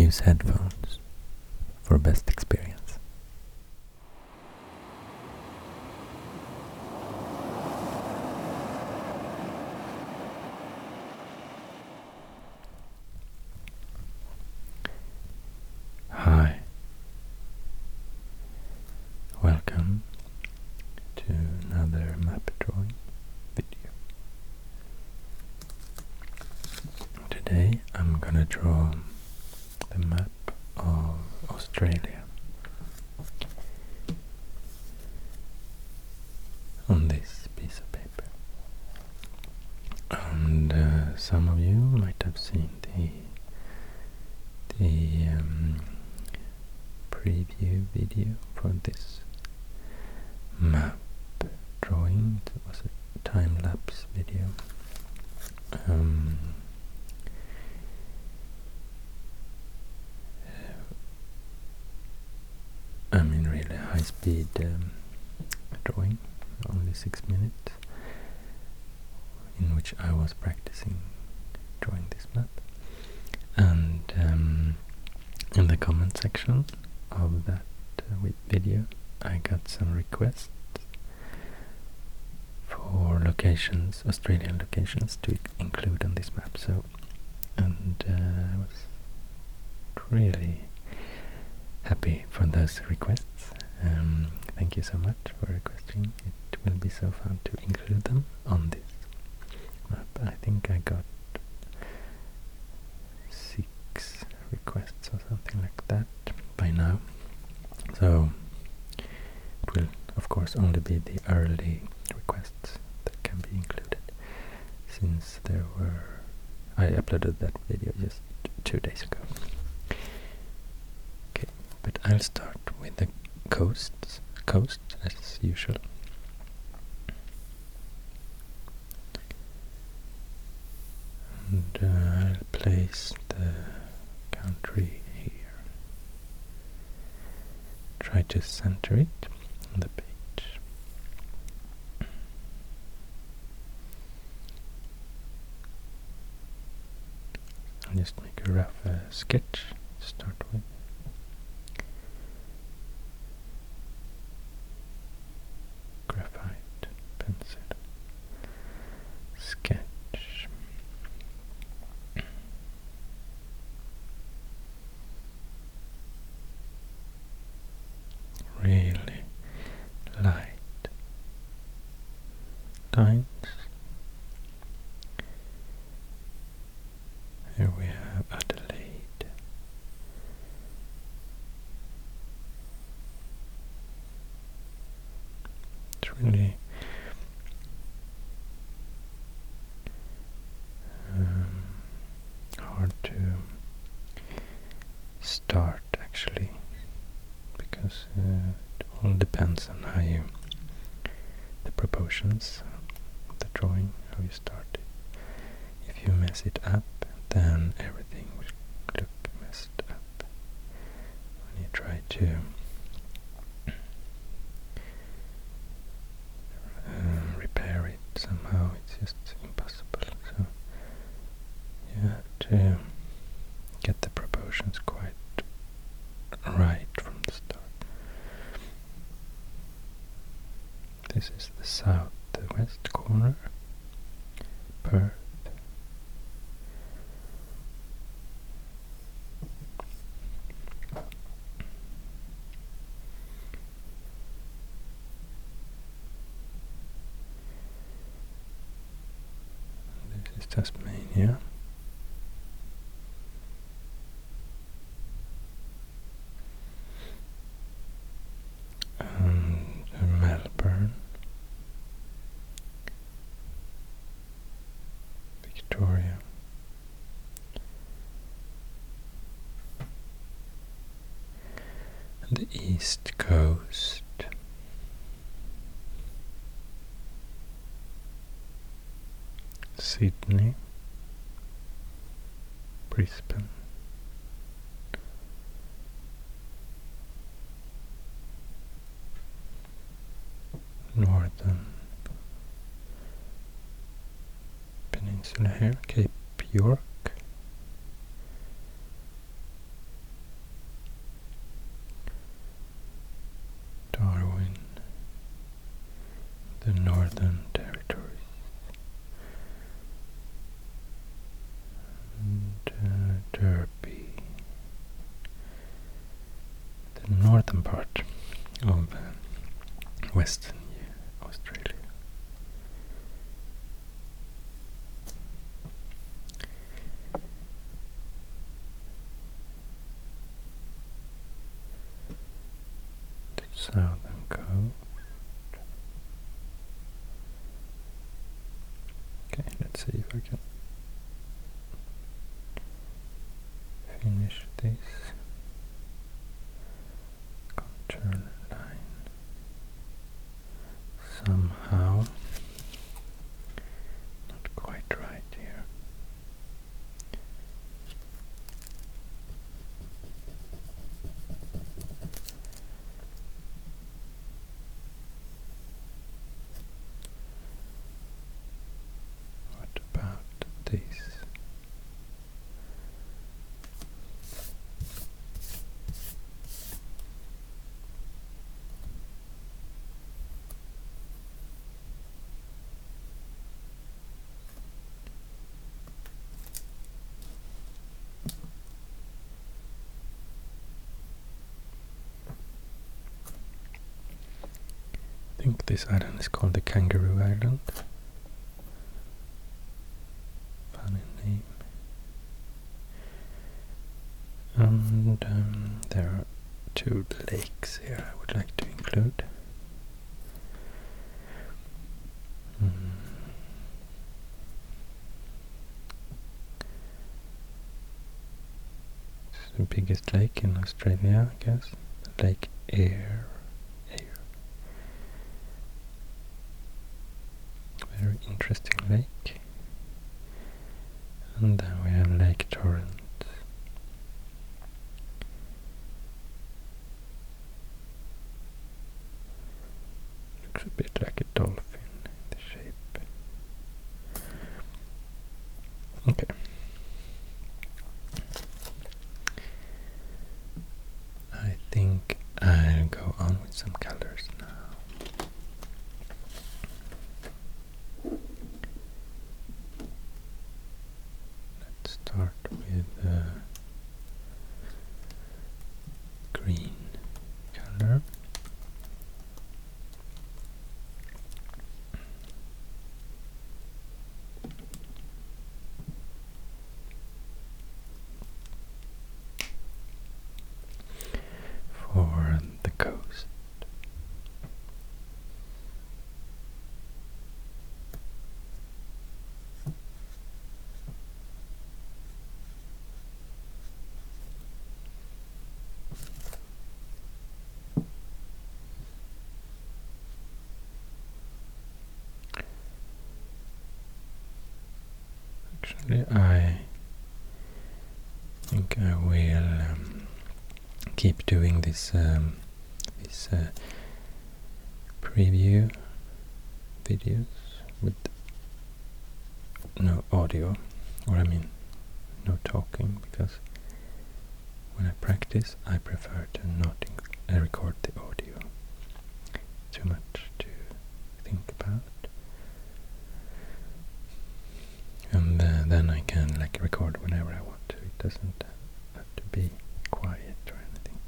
use headphones for best experience. Hi. Welcome to another map drawing video. Today I'm gonna draw the map of Australia on this piece of paper. And uh, some of you might have seen the the um, preview video for this map drawing. It was a time-lapse video. Um, I mean really high-speed um, drawing, only six minutes, in which I was practicing drawing this map. And um, in the comment section of that uh, video, I got some requests for locations, Australian locations, to include on this map. So, and uh, I was really happy for those requests. Um, thank you so much for requesting. It will be so fun to include them on this map. I think I got six requests or something like that by now. So it will of course only be the early requests that can be included since there were I uploaded that video just two days ago. Okay, but I'll start with the coasts coast as usual. And uh, I'll place the country here. Try to center it on the page. I'll just make a rough uh, sketch to start with. Graphite pencil sketch. Really light lines. Here we have Adelaide. It's really um, hard to start actually because uh, it all depends on how you the proportions the drawing how you start it. If you mess it up then everything will look messed up. When you try to uh, repair it somehow it's just impossible so you have to get the proportions quite right from the start this is the south west corner Perth This is Tasmania. And Melbourne. Victoria. The east coast. Sydney, Brisbane, northern here, Cape York, Western Australia. The southern coast. Okay, let's see if I can finish this contour line somehow. Not quite right here. What about this? I think this island is called the Kangaroo Island. Funny name. And um, there are two lakes here I would like to include. Mm. It's the biggest lake in Australia, I guess. Lake Eyre. Very interesting lake. And then we have Lake Torrens. Looks a bit like a dolphin, the shape. Okay. I think I'll go on with some colors now. Let's start with uh, green color. For the coast. I think I will um, keep doing this um, this uh, preview videos with no audio, or I mean no talking, because when I practice, I prefer to not uh, record the audio. Too much to think about and uh, then I can like record whenever I want to. It doesn't have to be quiet or anything.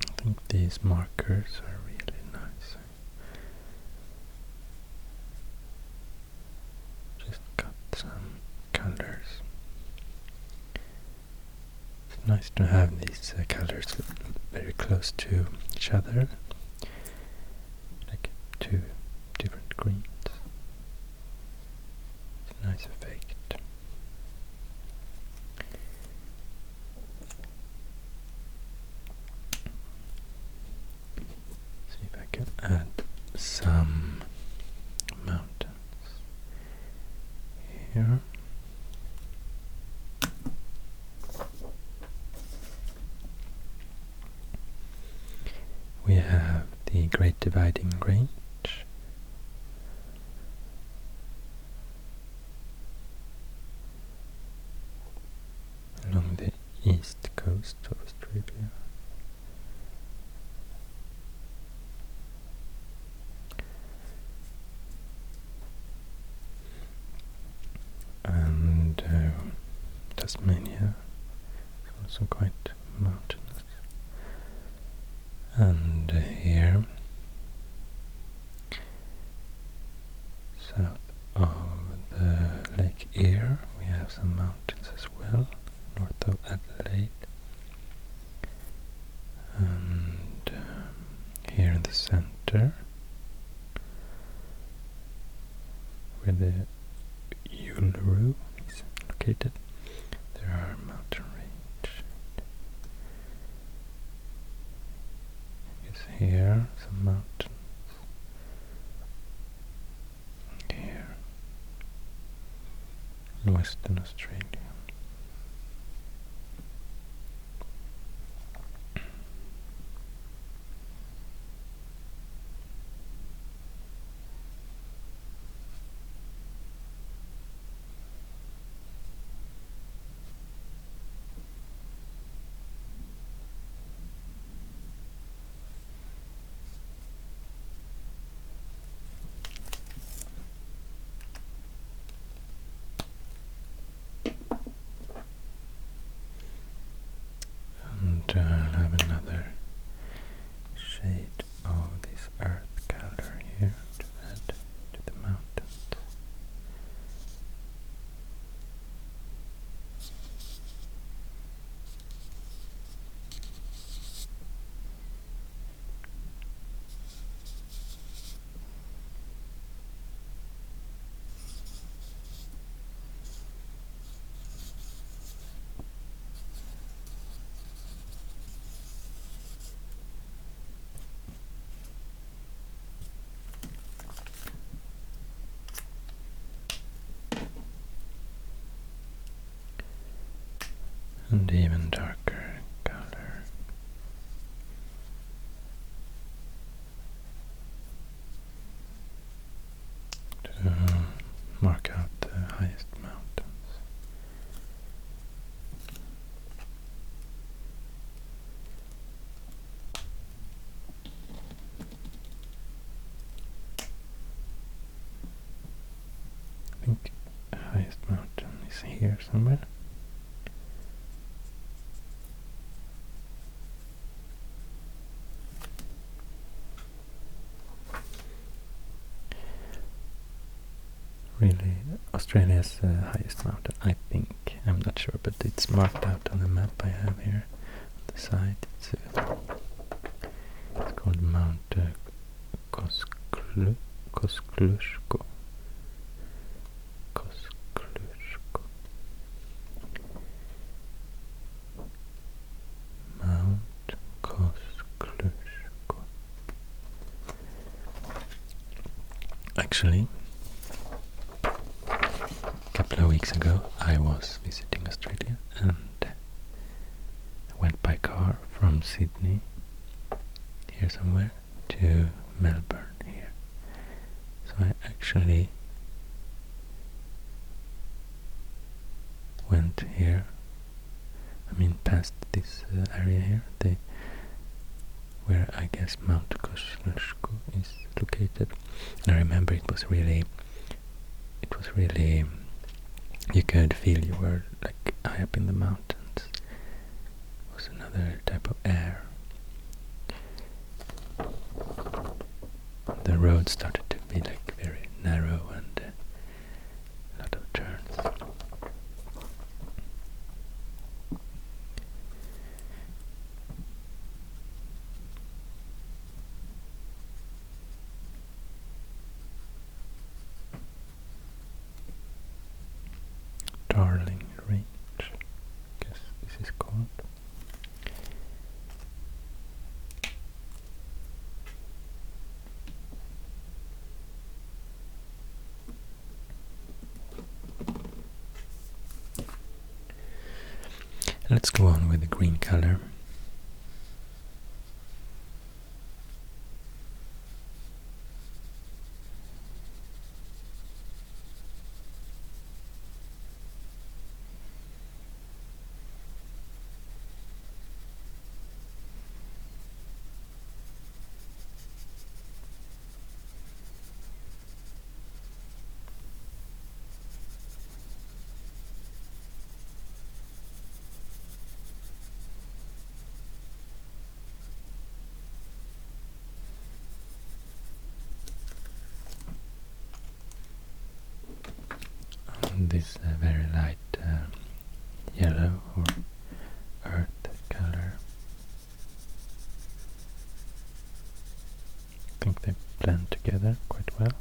I think these markers are really nice. Just cut some colors. To have these uh, colors very close to each other, like two different greens. It's a nice effect. See if I can add some mountains here. We have the Great Dividing Range. Along the east coast of Australia. And uh, Tasmania is also quite mountainous. And uh, here, south of the Lake Eyre, we have some mountains as well, north of Adelaide. And um, here in the center, where the Uluru is located, there are mountain range. Is here some mountains. Here in Western Australia. And uh, I'll have another shade of this earth color here to add to the mountains. And even darker color. To mark out the highest mountains. I think the highest mountain is here somewhere. really Australia's uh, highest mountain, I think. I'm not sure, but it's marked out on the map I have here on the side. It's, uh, it's called Mount uh, Kosklu Kosklushko. Kosklushko. Mount Kosklushko. Actually, couple of weeks ago I was visiting Australia and went by car from Sydney here somewhere to Melbourne here. So I actually went here, I mean past this uh, area here, the, where I guess Mount Koslashko is located. And I remember it was really, it was really you could feel you were like high up in the mountains. It was another type of air. The road started to be like very narrow and uh, a lot of turns. Darling Range, I guess this is called. Let's go on with the green color. and this uh, very light uh, yellow or earth color. I think they blend together quite well.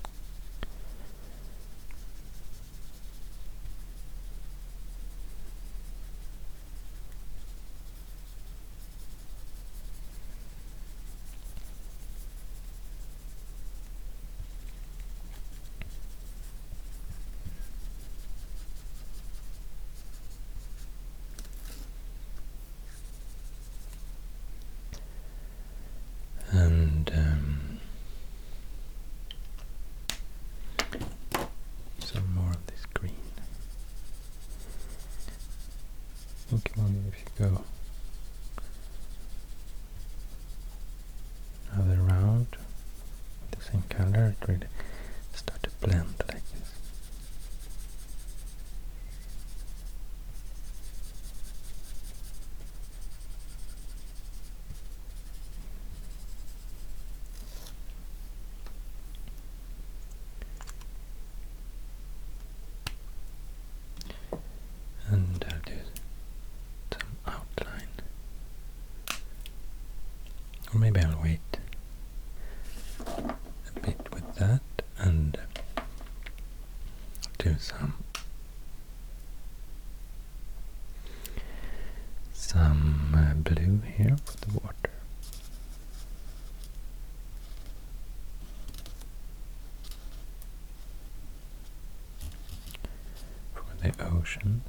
and um, some more of this green. I think maybe if you go. Another round. The same color, it really start to blend like this. and I'll do some outline. Or maybe I'll wait a bit with that and do some some uh, blue here for the water. For the oceans.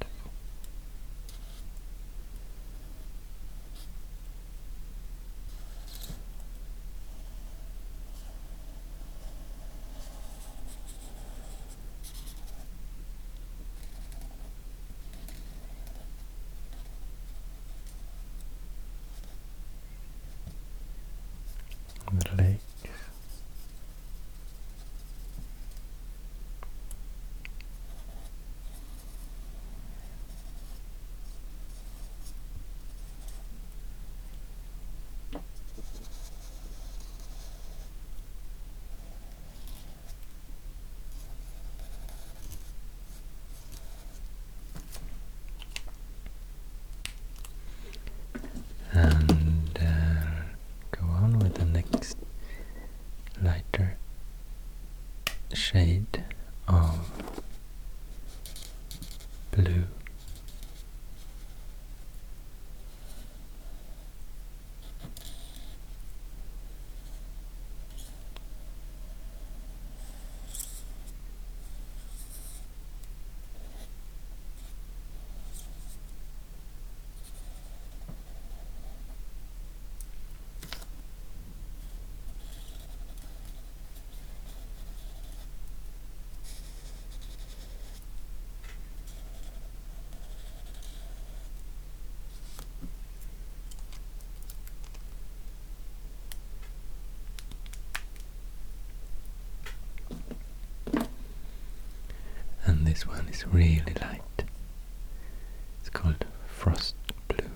the lakes. And uh, go on with the next lighter shade of blue. And this one is really light. It's called Frost Blue.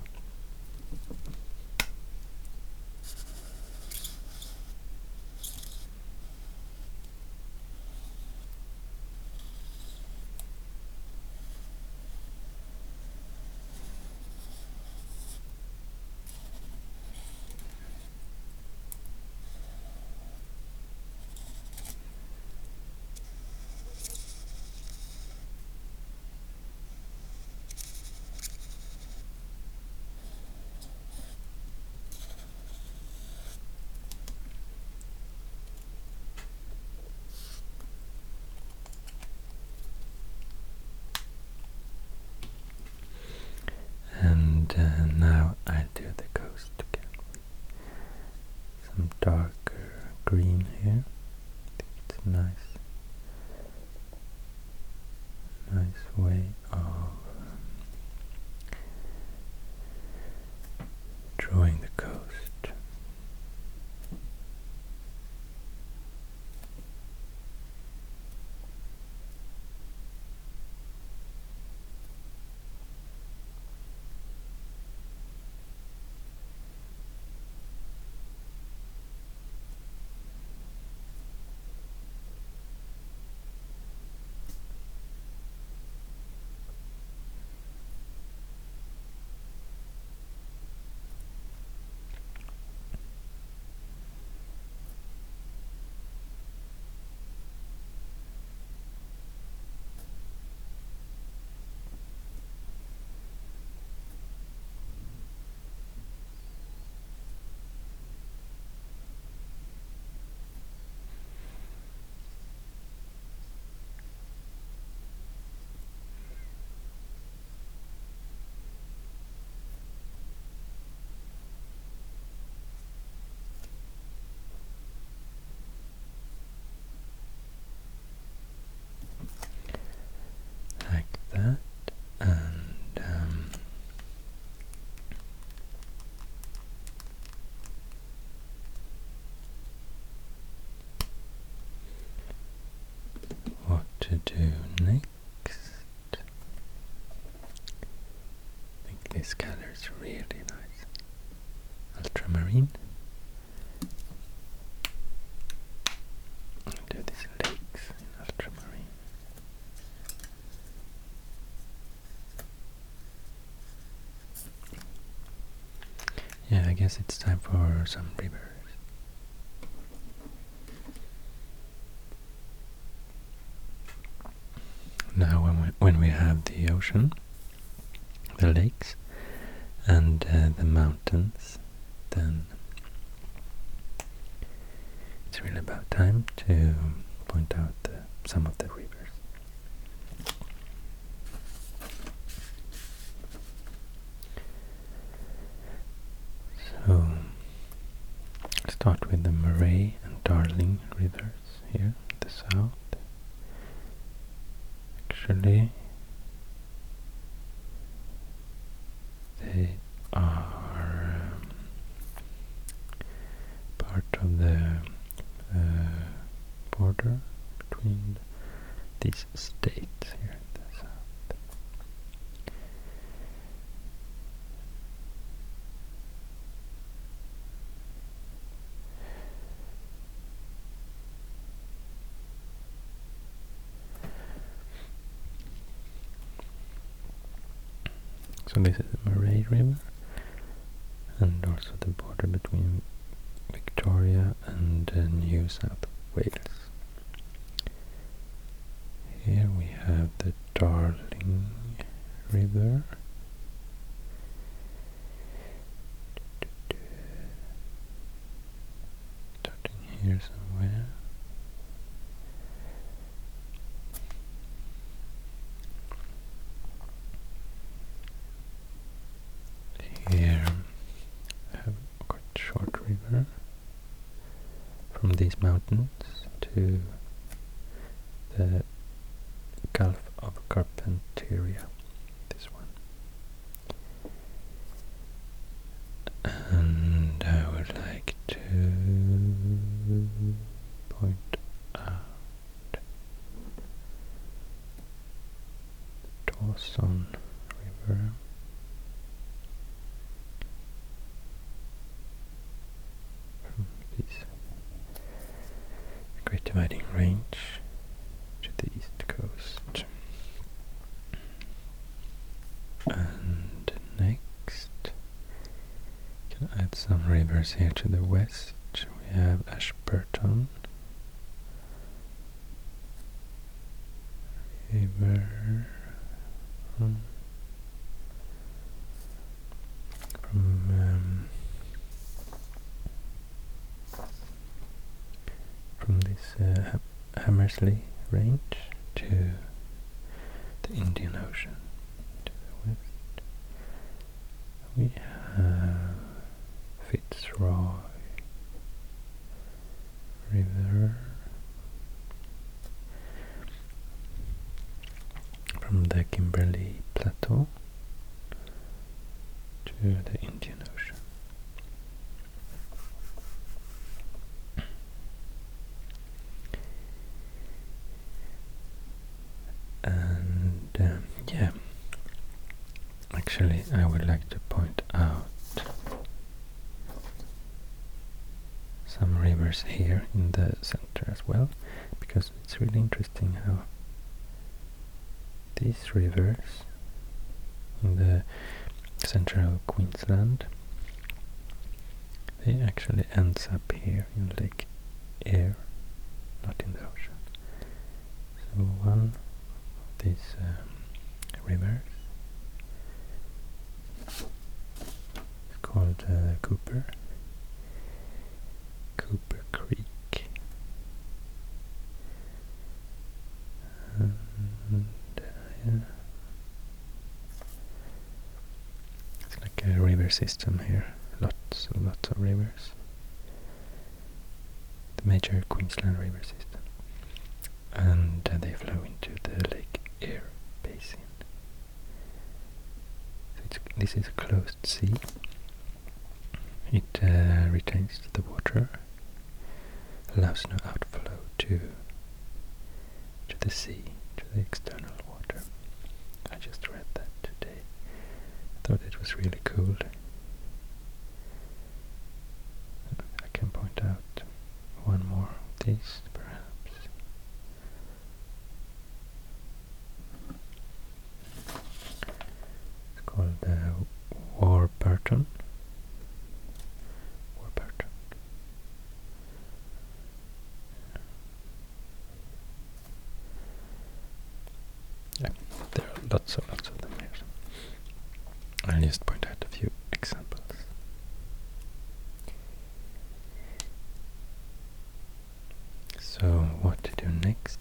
And now I do the coast again. Some darker green here. It's nice, nice way is really nice. Ultramarine. Do these lakes in ultramarine. Yeah, I guess it's time for some rivers. Now, when we, when we have the ocean, the lakes, and uh, the mountains, then it's really about time to point out uh, some of the rivers. So, start with the Murray and Darling rivers here in the south. Actually, they are um, part of the uh, border between these states here the. So this is the Murray River and also the border between Victoria and uh, New South Wales. Here we have the Darling River. Starting here somewhere. Here I have quite a short river these mountains to the Gulf of Carpentaria, this one. And I would like to point out Dawson River. From this Great Dividing Range to the east coast. And next, can add some rivers here to the west. We have Ashburton. River from um, from this uh, Hamersley Range to the Indian Ocean to the west. We have Fitzroy River from the Kimberley Plateau to the Indian Ocean. And um, yeah, actually, I would like to point out some rivers here in the center as well, because it's really interesting how these rivers in the central Queensland they actually ends up here in Lake Eyre, not in the ocean. So one of these um, rivers is called uh, Cooper, Cooper Creek. Yeah. It's like a river system here, lots and lots of rivers. The major Queensland river system. And uh, they flow into the Lake Eyre Basin. So this is a closed sea. It uh, retains the water, allows no outflow to to the sea, to the external water. I just read that today. I thought it was really cool. I can point out one more of these, perhaps. It's called uh, Warburton. Warburton. Yeah, there are lots and lots of them here. Just point out a few examples. So what to do next?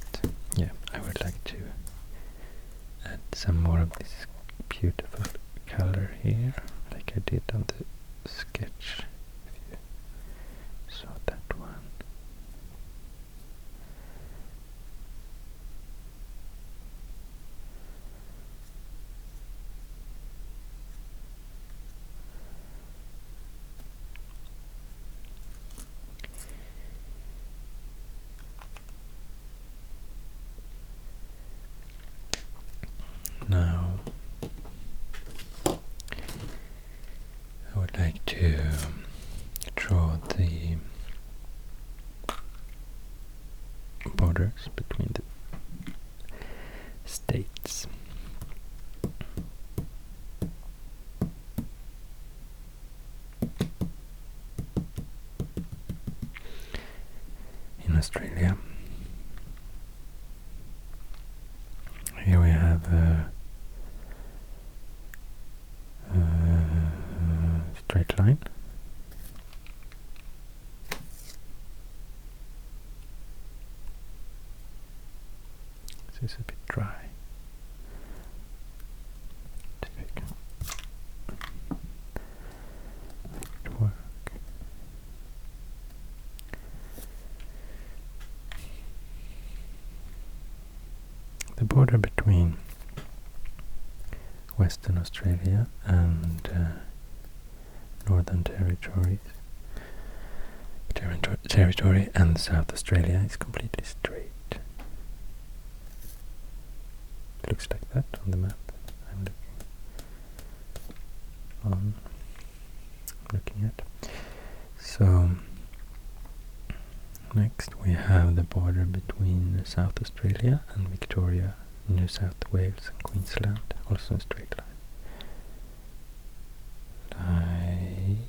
Yeah, I would like to add some more of this beautiful color here, like I did on the sketch. If you saw that one. Now, I would like to draw the borders between the states. In Australia, here we have a, a straight line. This is a bit dry. Make it work. The border between Western Australia and uh, Northern Territories territory, and South Australia is completely straight. Looks like that on the map I'm looking on looking at. So next we have the border between South Australia and Victoria, New South Wales and Queensland, also a straight line. Like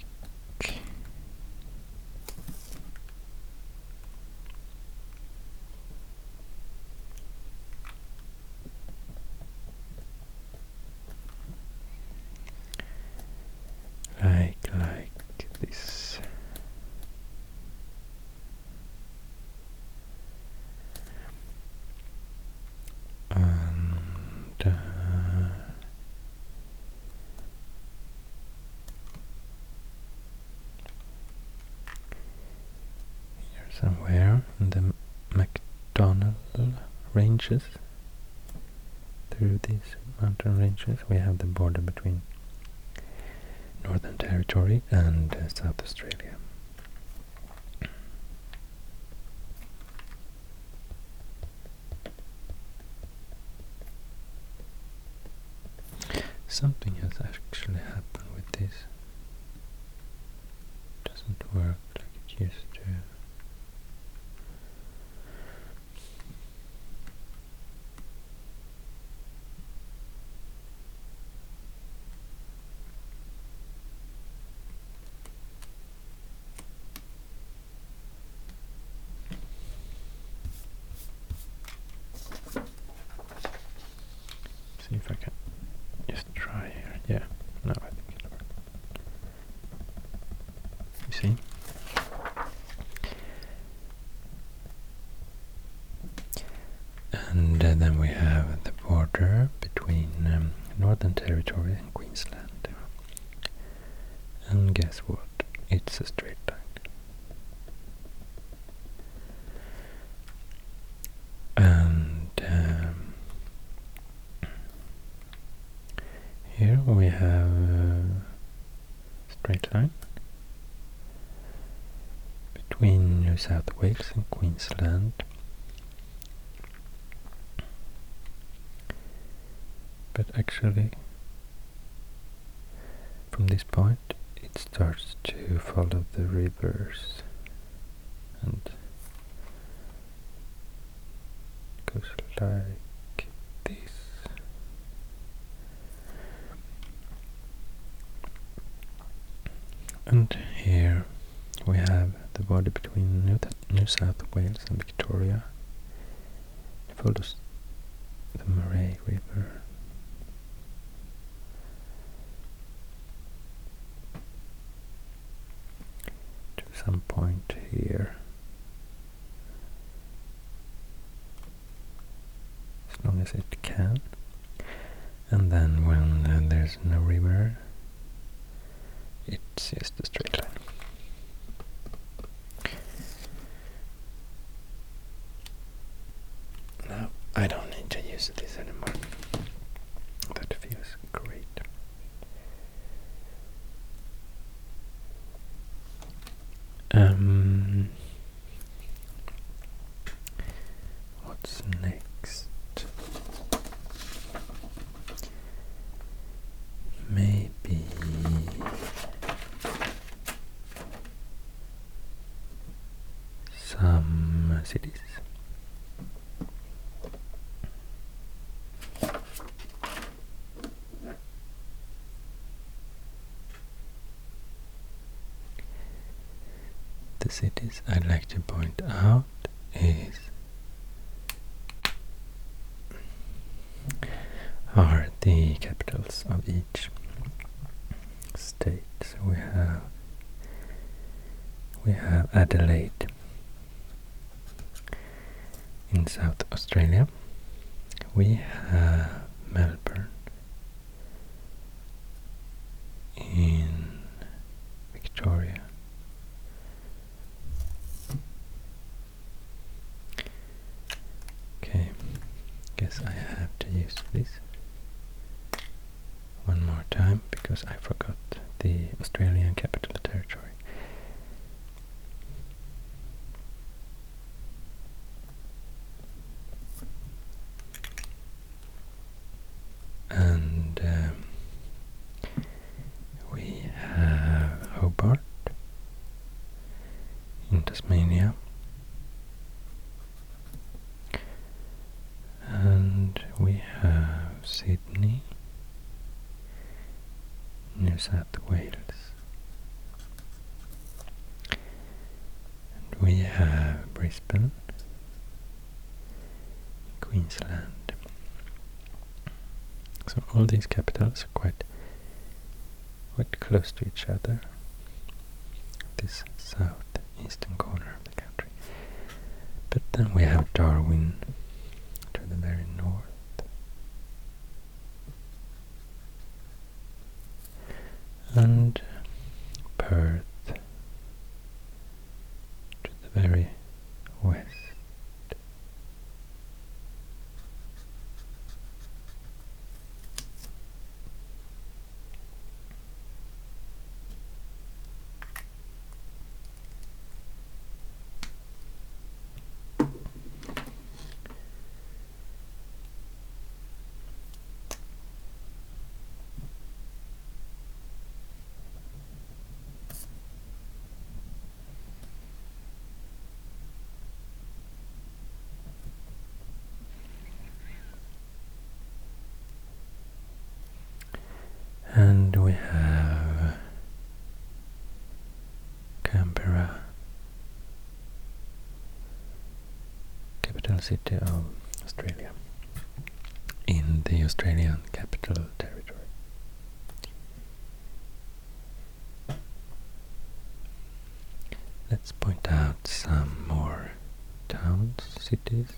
like like this and uh, here somewhere in the MacDonnell ranges through these mountain ranges we have the border between Northern Territory and uh, South Australia. Something has actually happened with this. Doesn't work like it used to. See if I can just try here. Yeah, no, I think it'll work. You see? And uh, then we have the border between um, Northern Territory and Queensland. And guess what? It's a straight line. And um, here we have a straight line between New South Wales and Queensland. But actually, from this point it starts to follow the rivers and goes like this. And here we have the border between New, New South Wales and Victoria. It follows the Murray River. To some point here. As long as it can. And then when uh, there's no river, it's just a straight line. Now I don't need to use this anymore. That feels great. Um, what's next? Maybe some cities. I'd like to point out is are the capitals of each state. So we have we have Adelaide in South Australia. We have Melbourne in Victoria. Okay, guess I have to use this one more time because I forgot the Australian capital territory. And um, we have Hobart in Tasmania. And we have Sydney, New South Wales. And we have Brisbane, Queensland. So all these capitals are quite quite close to each other. This southeastern corner of the country. But then we have Darwin to the very north. And Perth to the very west. And we have Canberra, capital city of Australia, in the Australian capital territory. Let's point out some more towns, cities,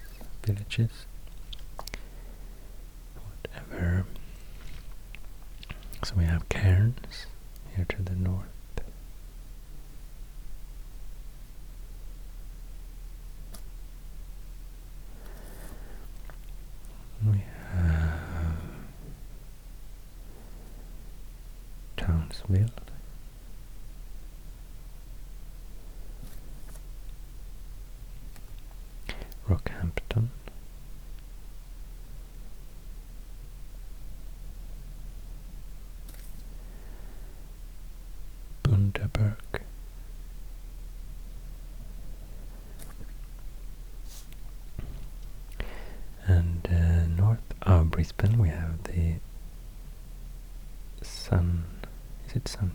villages, We have Cairns here to the north. We have Townsville. Bundaberg. And uh, north of Brisbane we have the Sun, is it Sun?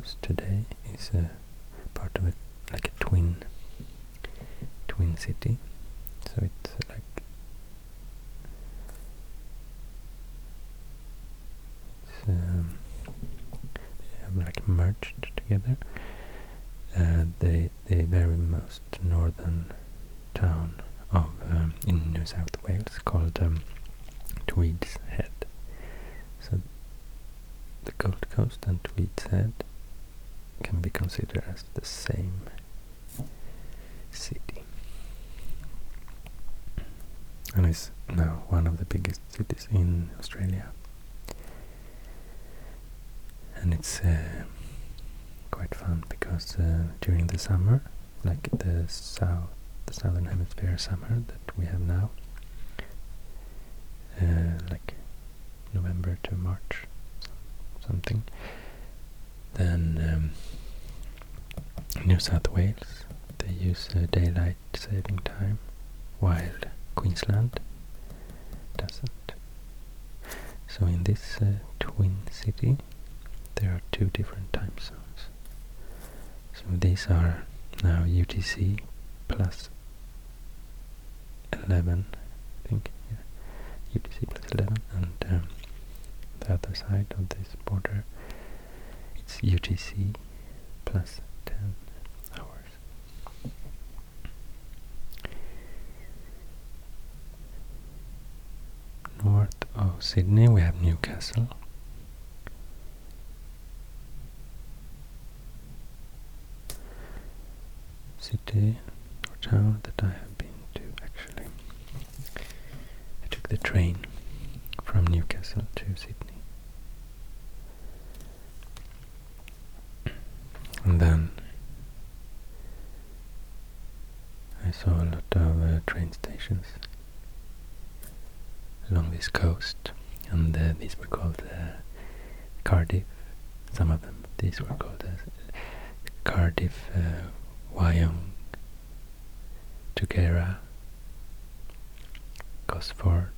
Coast today is a part of it, like a twin, twin city. So it's like it's, um, they have like merged together. Uh, the the very most northern town of um, in New South Wales called um, Tweeds Head. So the Gold Coast and Tweeds Head considered as the same city. And is now one of the biggest cities in Australia. And it's uh, quite fun because uh, during the summer, like the south, the southern hemisphere summer that we have now, uh, like November to March, something, then um, New South Wales they use uh, daylight saving time, while Queensland doesn't. So in this uh, twin city, there are two different time zones. So these are now UTC plus 11, I think, yeah, UTC plus 11, and um, the other side of this border, it's UTC plus 10 hours. North of Sydney we have Newcastle. City or town that I have been to actually. I took the train from Newcastle to Sydney. And then I saw a lot of uh, train stations along this coast, and uh, these were called uh, Cardiff. Some of them, these were called uh, Cardiff, uh, Wyong, Tuggerah, Gosford,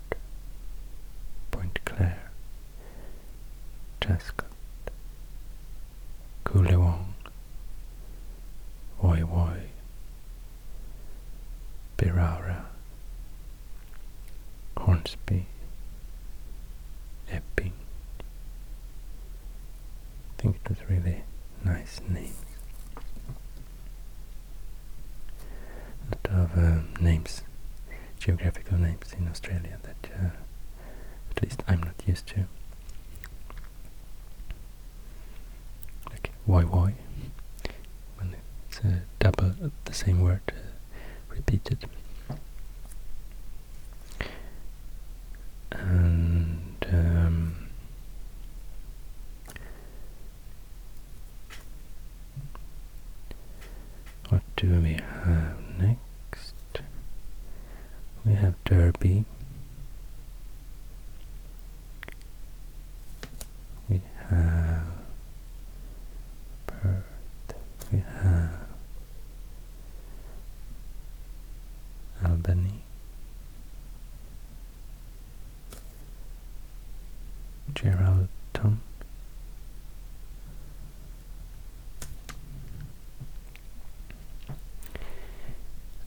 Point Clare, Tascott, Koolewong, Woy Woy, Hornsby, Epping. I think it was really nice name. A lot of uh, names, geographical names in Australia that uh, at least I'm not used to. Like Woy Woy, when it's uh, double the same word uh, repeated. And um, what do we have next? We have Derby. We have Perth. We have Albany. Geraldton.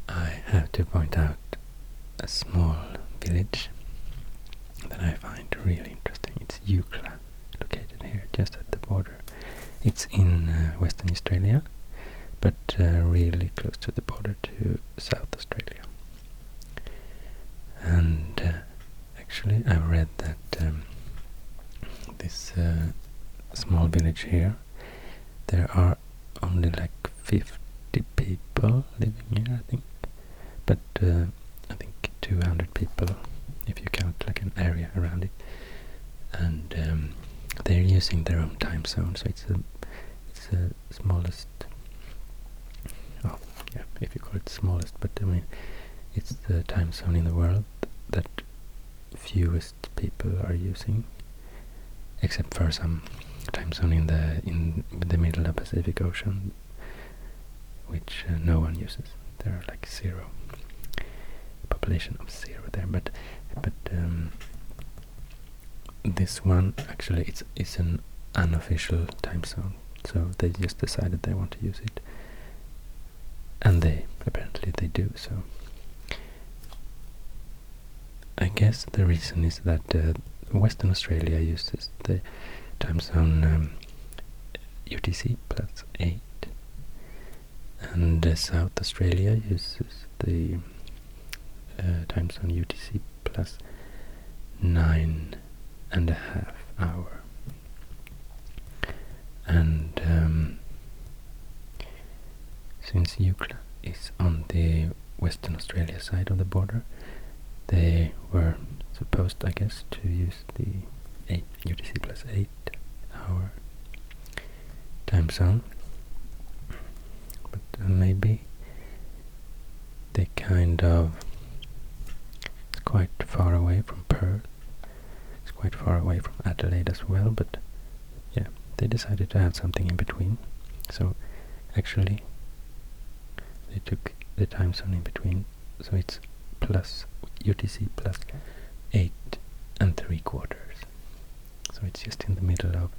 I have to point out a small village that I find really interesting. It's Eucla, located here just at the border. It's in uh, Western Australia, but uh, really close to the border to South Australia. And uh, actually, I read that um, this uh, small village here, there are only like 50 people living here, I think. But uh, I think 200 people, if you count like an area around it. And um, they're using their own time zone, so it's the it's the smallest, oh, yeah, if you call it smallest, but I mean, it's the time zone in the world that fewest people are using, except for some in the in the middle of the Pacific Ocean, which uh, no one uses. There are like zero population of zero there, but but um, this one actually it's it's an unofficial time zone, so they just decided they want to use it, and they apparently they do so. I guess the reason is that uh, Western Australia uses the time zone um, UTC plus 8 and uh, South Australia uses the uh, time zone UTC plus 9 and a half hour. And um, since Eucla is on the Western Australia side of the border they were supposed I guess to use the 8 UTC plus 8 hour. Time zone but uh, maybe they kind of it's quite far away from Perth. It's quite far away from Adelaide as well but yeah they decided to have something in between. So actually they took the time zone in between. So it's plus UTC plus 8 and 3 quarters. So it's just in the middle of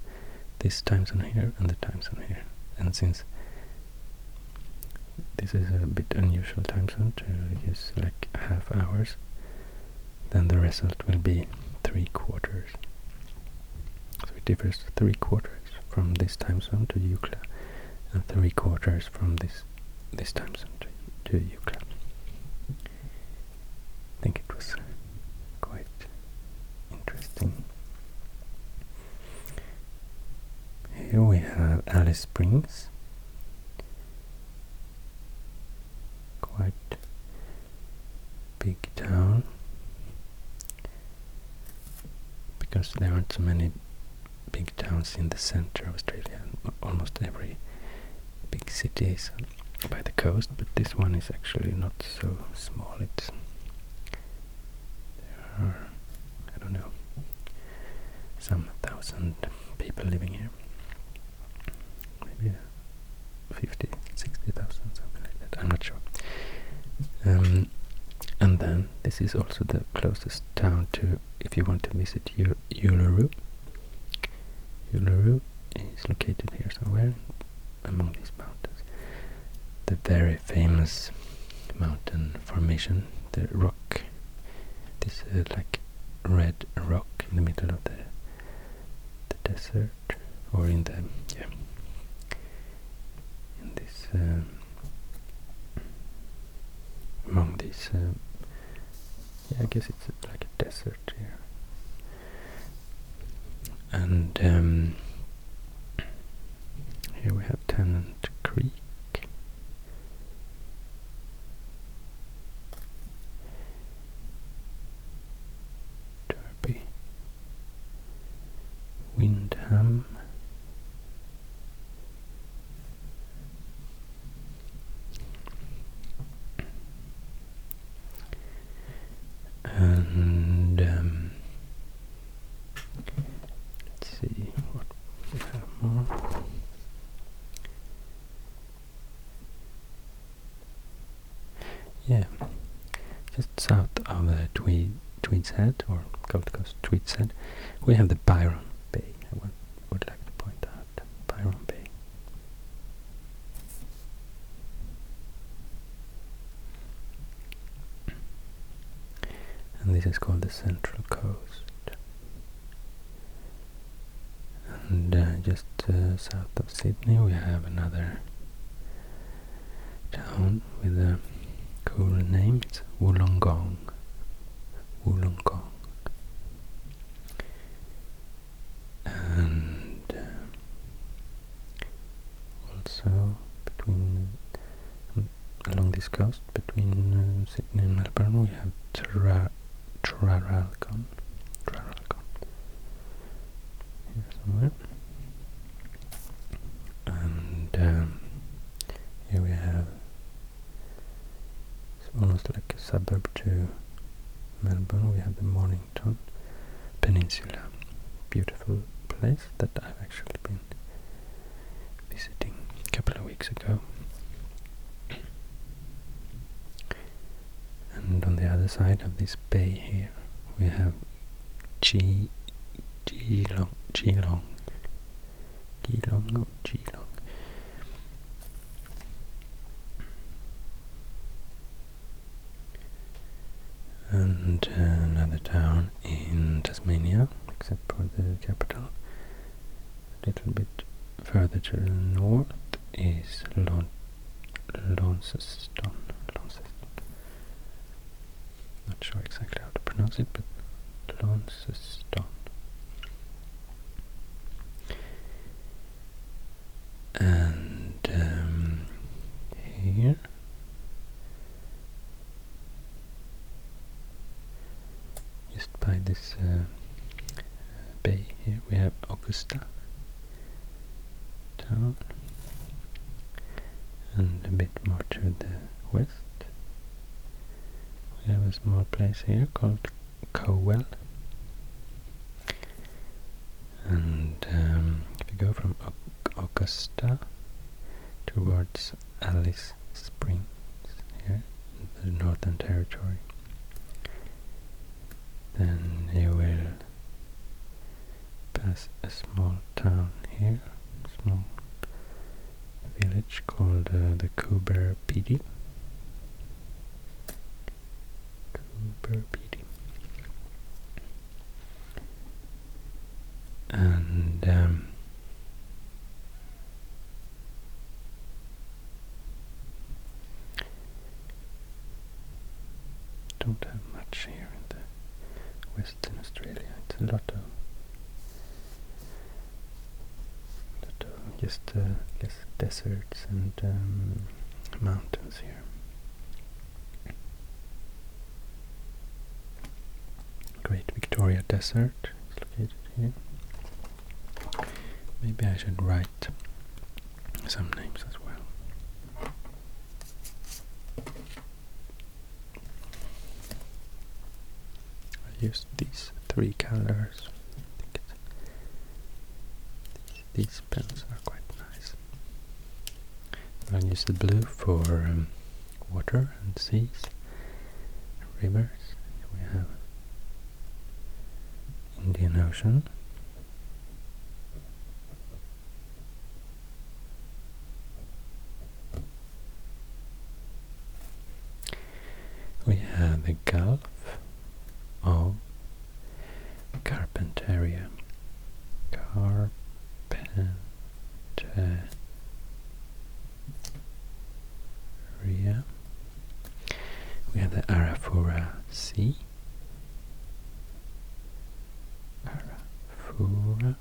this time zone here and the time zone here. And since this is a bit unusual time zone to use like half hours then the result will be three quarters. So it differs three quarters from this time zone to Eucla and three quarters from this this time zone to, to Eucla I think it was quite interesting here we have Alice Springs quite big town because there aren't so many big towns in the center of Australia. Almost every big city is by the coast, but this one is actually not so small. It's there are I don't know some thousand people living here. Maybe 50, 60,000, something like that. I'm not sure. Um, and then this is also the closest town to if you want to visit Uluru. Uluru is located here somewhere among these mountains. The very famous mountain formation, the rock, this uh, like red rock in the middle of the the desert, or in the yeah. Uh, among these uh, yeah, I guess it's like a desert here. And um, here we have Tennant Creek Derby Wyndham and um, let's see what we have more. Yeah, just south of uh, Tweed, Tweed's Head or Gold Coast Tweed's Head, we have the Byron Bay. I would, would like to point out Byron Bay. and this is called the Central Coast. And uh, just uh, south of Sydney we have another town with a cool name, it's Wollongong. Wollongong. And uh, also between um, along this coast between uh, Sydney and Melbourne we have Tra Traralgon. Traralgon. Here somewhere. And um, here we have suburb to Melbourne. We have the Mornington Peninsula, beautiful place that I've actually been visiting a couple of weeks ago. And on the other side of this bay here, we have Chi Geelong, Geelong, Geelong or Geelong. And another town in Tasmania, except for the capital. A little bit further to the north is Lon. Launceston. Not sure exactly how to pronounce it, but Launceston. And um, here just by this uh, bay here we have Augusta town and a bit more to the west we have a small place here called Cowell and um, if you go from Augusta towards Alice Springs here in the Northern Territory then you will pass a small town here, small village called uh, the Coober Pedy. Coober Pedy. And um, don't have much here in the Western Australia. It's a lot of, lot of just uh, yes, deserts and um, mountains here. Great Victoria Desert is located here. Maybe I should write some names as well. I used these three colors. These, these pens are quite nice. I'll use the blue for um, water and seas, rivers. We have Indian Ocean. We have the Gulf of Carpentaria. Carpentaria. We have the Arafura Sea. Arafura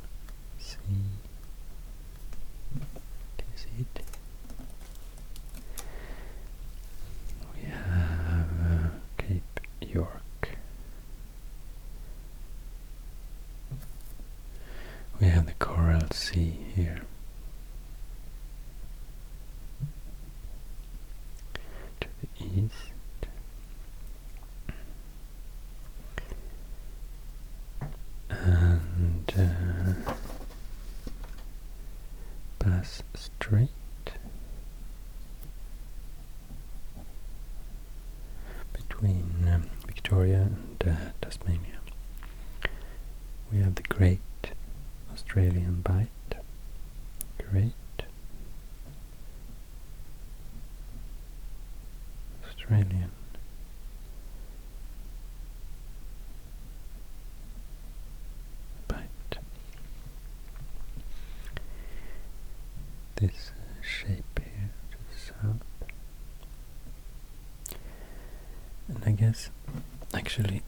Sea. Can you see it? We have uh, Cape York. We have the Coral Sea here. To the east. And uh, Strait. Between um, Victoria and uh, Tasmania. We have the Great Australian Bight. Great Australian Bight. This shape here to the south. And I guess. Actually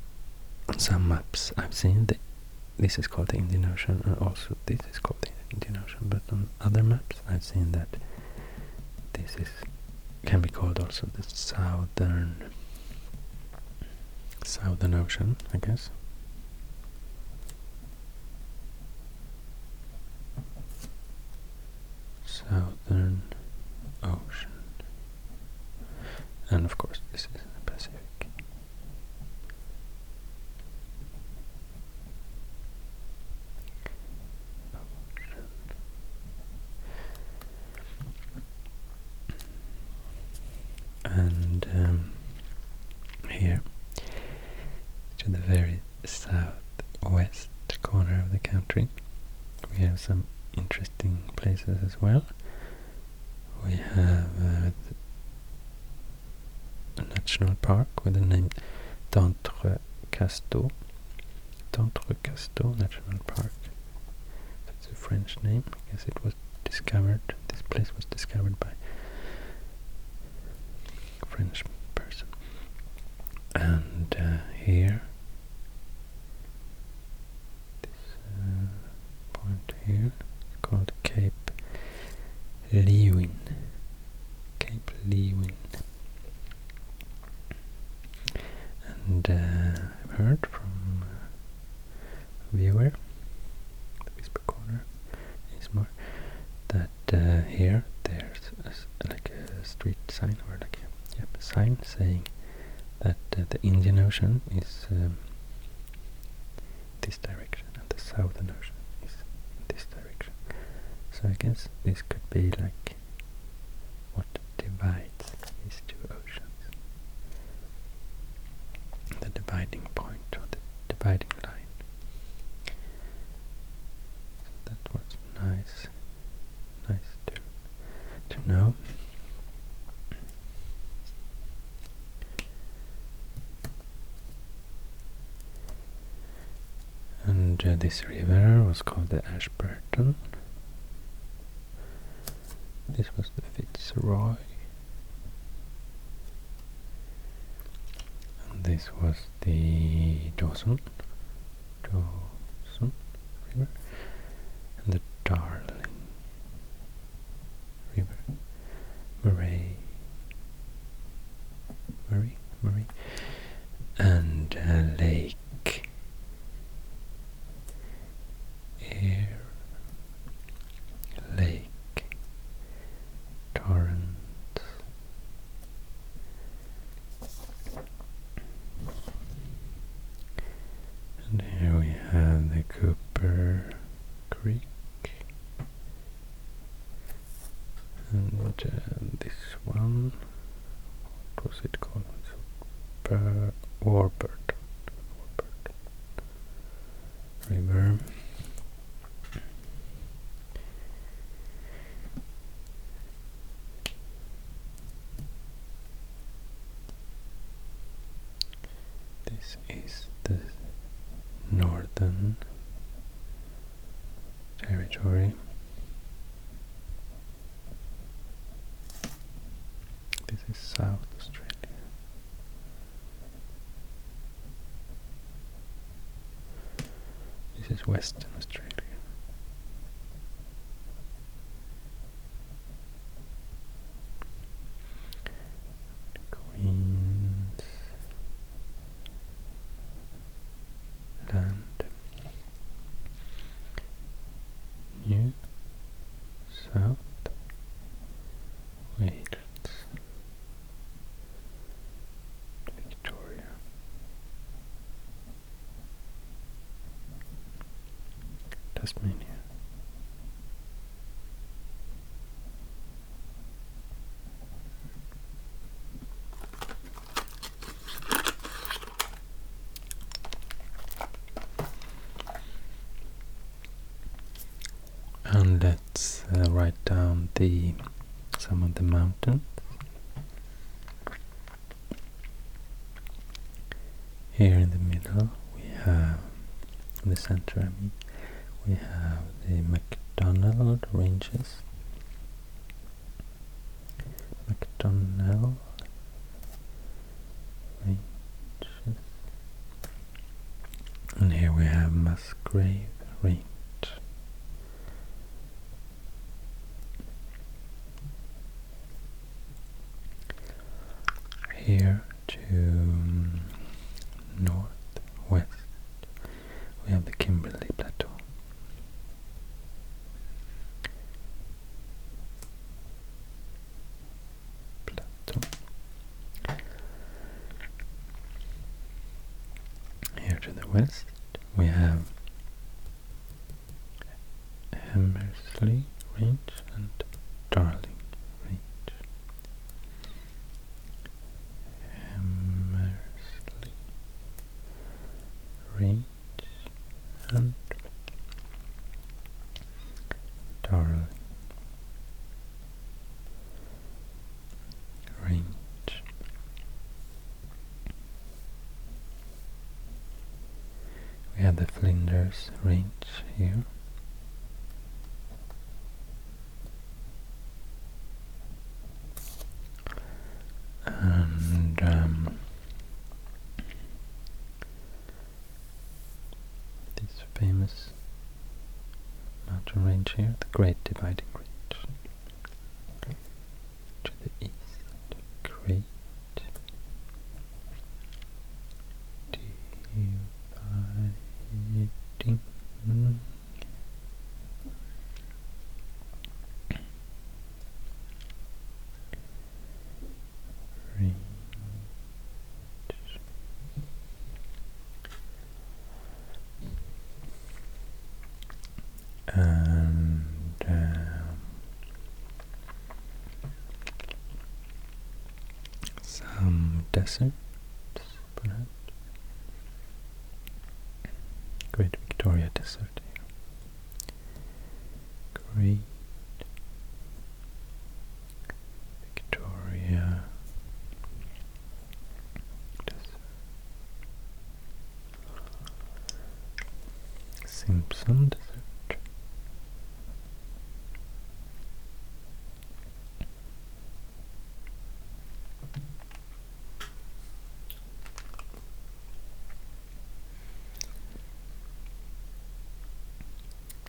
on some maps I've seen that this is called the Indian Ocean and also this is called the Indian Ocean but on other maps I've seen that this is can be called also the southern southern ocean I guess southern ocean and of course this is the Pacific some interesting places as well. We have uh, a national park with the name D'Entrecasteaux. D'Entrecasteaux National Park. That's a French name. I guess it was discovered, this place was discovered by French person. And uh, here, this uh, point here, is called Cape Leeuwin. Cape Leeuwin. And uh, I've heard from a viewer, the Whisper Corner, is more that uh, here there's a s like a street sign or like a, yep, a sign saying that uh, the Indian Ocean is um, this direction and the Southern Ocean is in this direction. So I guess this could be like what divides these two oceans. The dividing point or the dividing line. So that was nice nice to to know. And uh, this river was called the Ashburton. This was the Fitzroy. And this was the Dawson. Dawson River. And the Darling River. Murray. Murray? Murray. And uh, Lake. Eyre. Lake. Torrens. And here we have the Cooper Creek. And uh, this one, what was it called? Super Warburton. Warburton River. This is the territory. This is South Australia. This is Western Australia. Queens Land New South Wales Victoria Tasmania and let's uh, write down the some of the mountains. Here in the middle we have in the center I mean we have the MacDonnell Ranges. MacDonnell Ranges. And here we have Musgrave Range here to um, northwest we have the Kimberley Plateau. Plateau. Here to the west we have Hamersley Range and Darling Range. Hamersley Range and the Flinders Range here. And um, this famous mountain range here, the Great Dividing Range. To the east, Great Dividing Range. And some deserts, perhaps. Great Victoria Desert. Great Victoria Desert. Simpson Desert.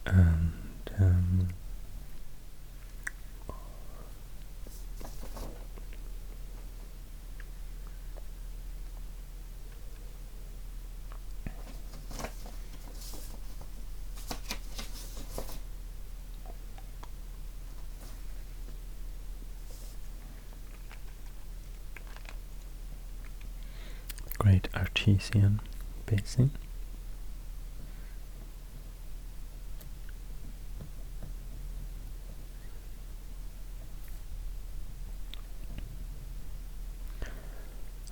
And um, Great Artesian Basin.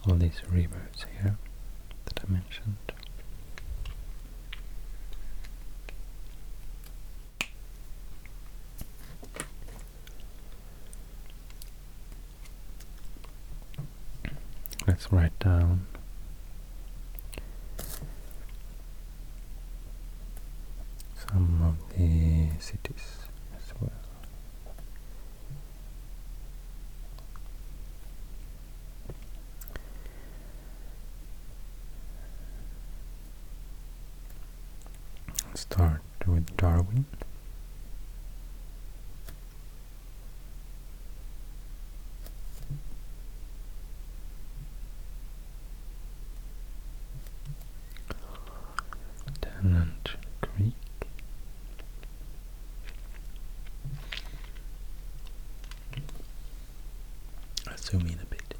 all these here that I mentioned. Let's write down some of the cities as well. Start with Darwin. Tennant Creek. Zoom in a bit.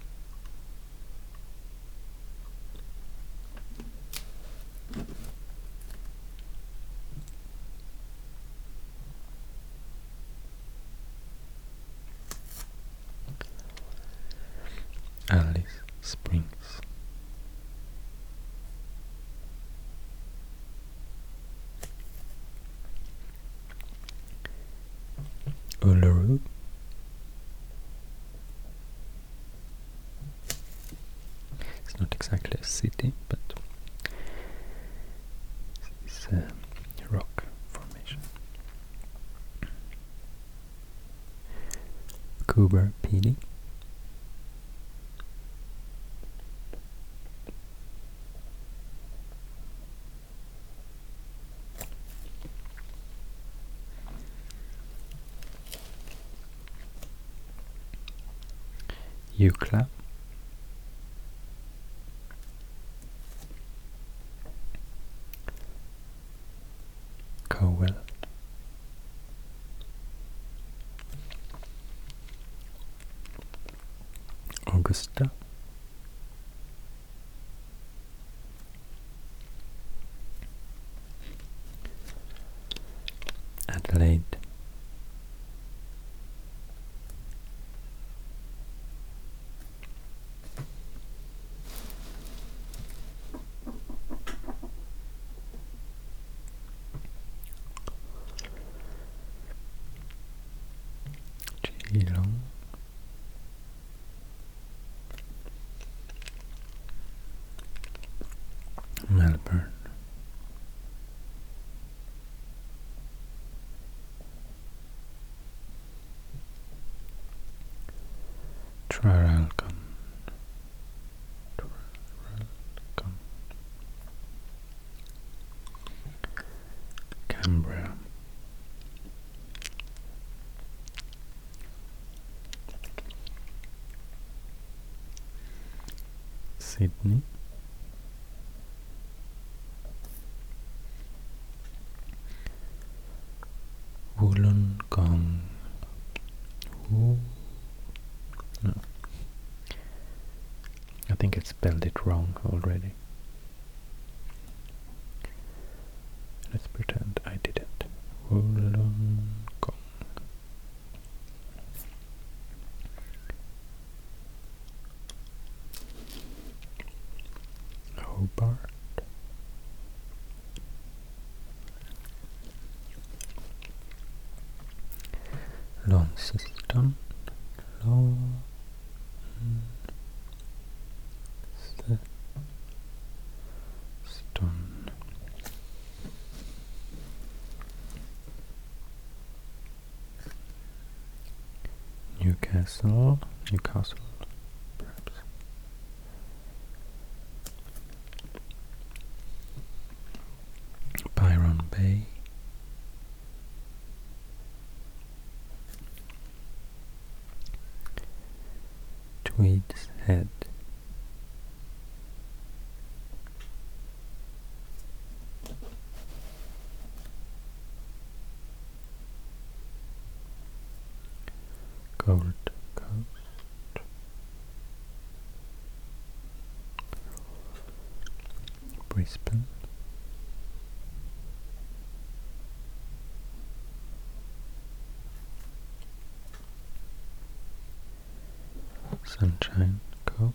Alice Springs. Uluru. It's not exactly a city, but it's a rock formation. Coober Pedy. Eucla. Cowell. Augusta. Adelaide. Geelong. Melbourne. Traralgon. Canberra. Sydney. Wollongong. Wo no. I think I spelled it wrong already. Let's pretend I didn't. Wollongong. Hobart. Launceston. Launceston. Newcastle, Newcastle, perhaps. Byron Bay. Tweed's Head. Gold Coast. Brisbane. Sunshine Coast.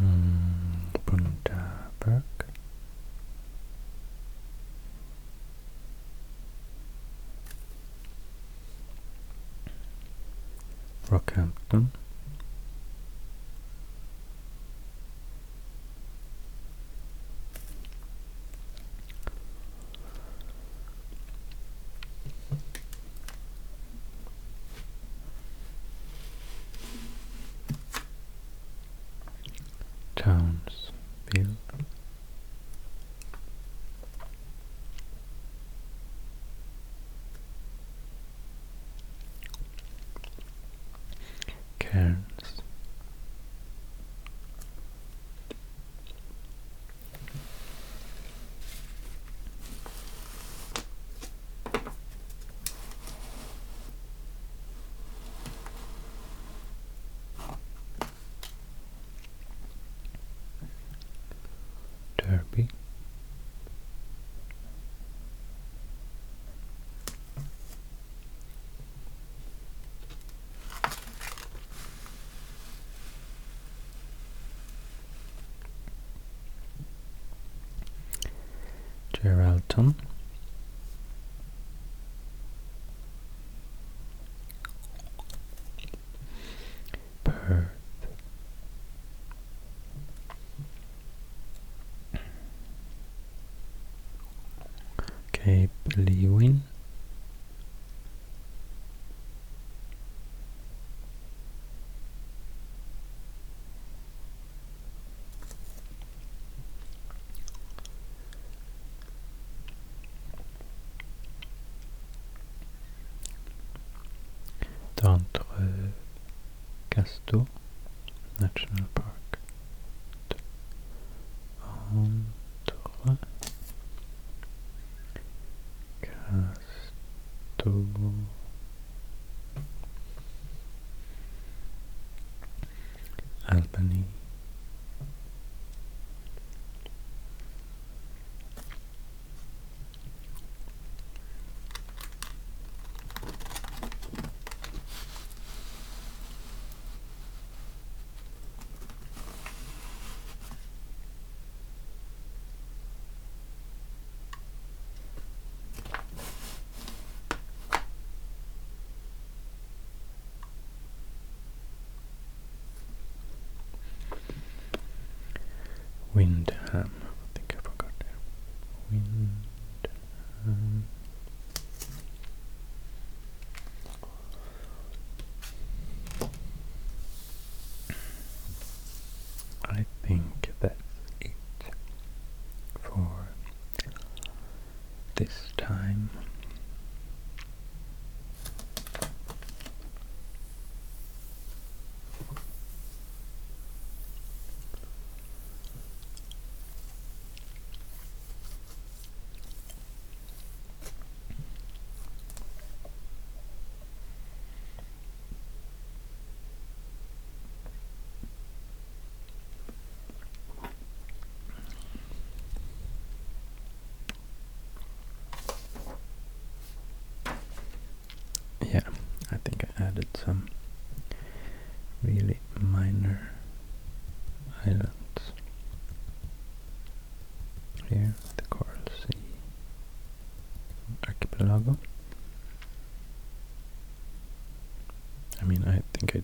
Mm, Bundaberg. Rockhampton. Townsville. Cairns. Derby. Geraldton. Perth. Cape Leeuwin. D'Entre Casto National Park. Entre Casto Albany Wyndham.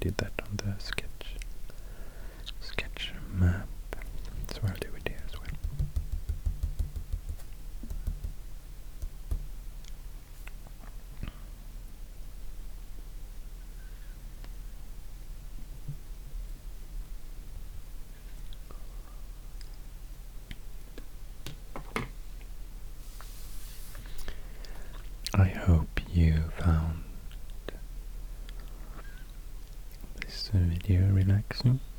did that on the sketch sketch map. So I'll do it here as well. I hope you found Yeah.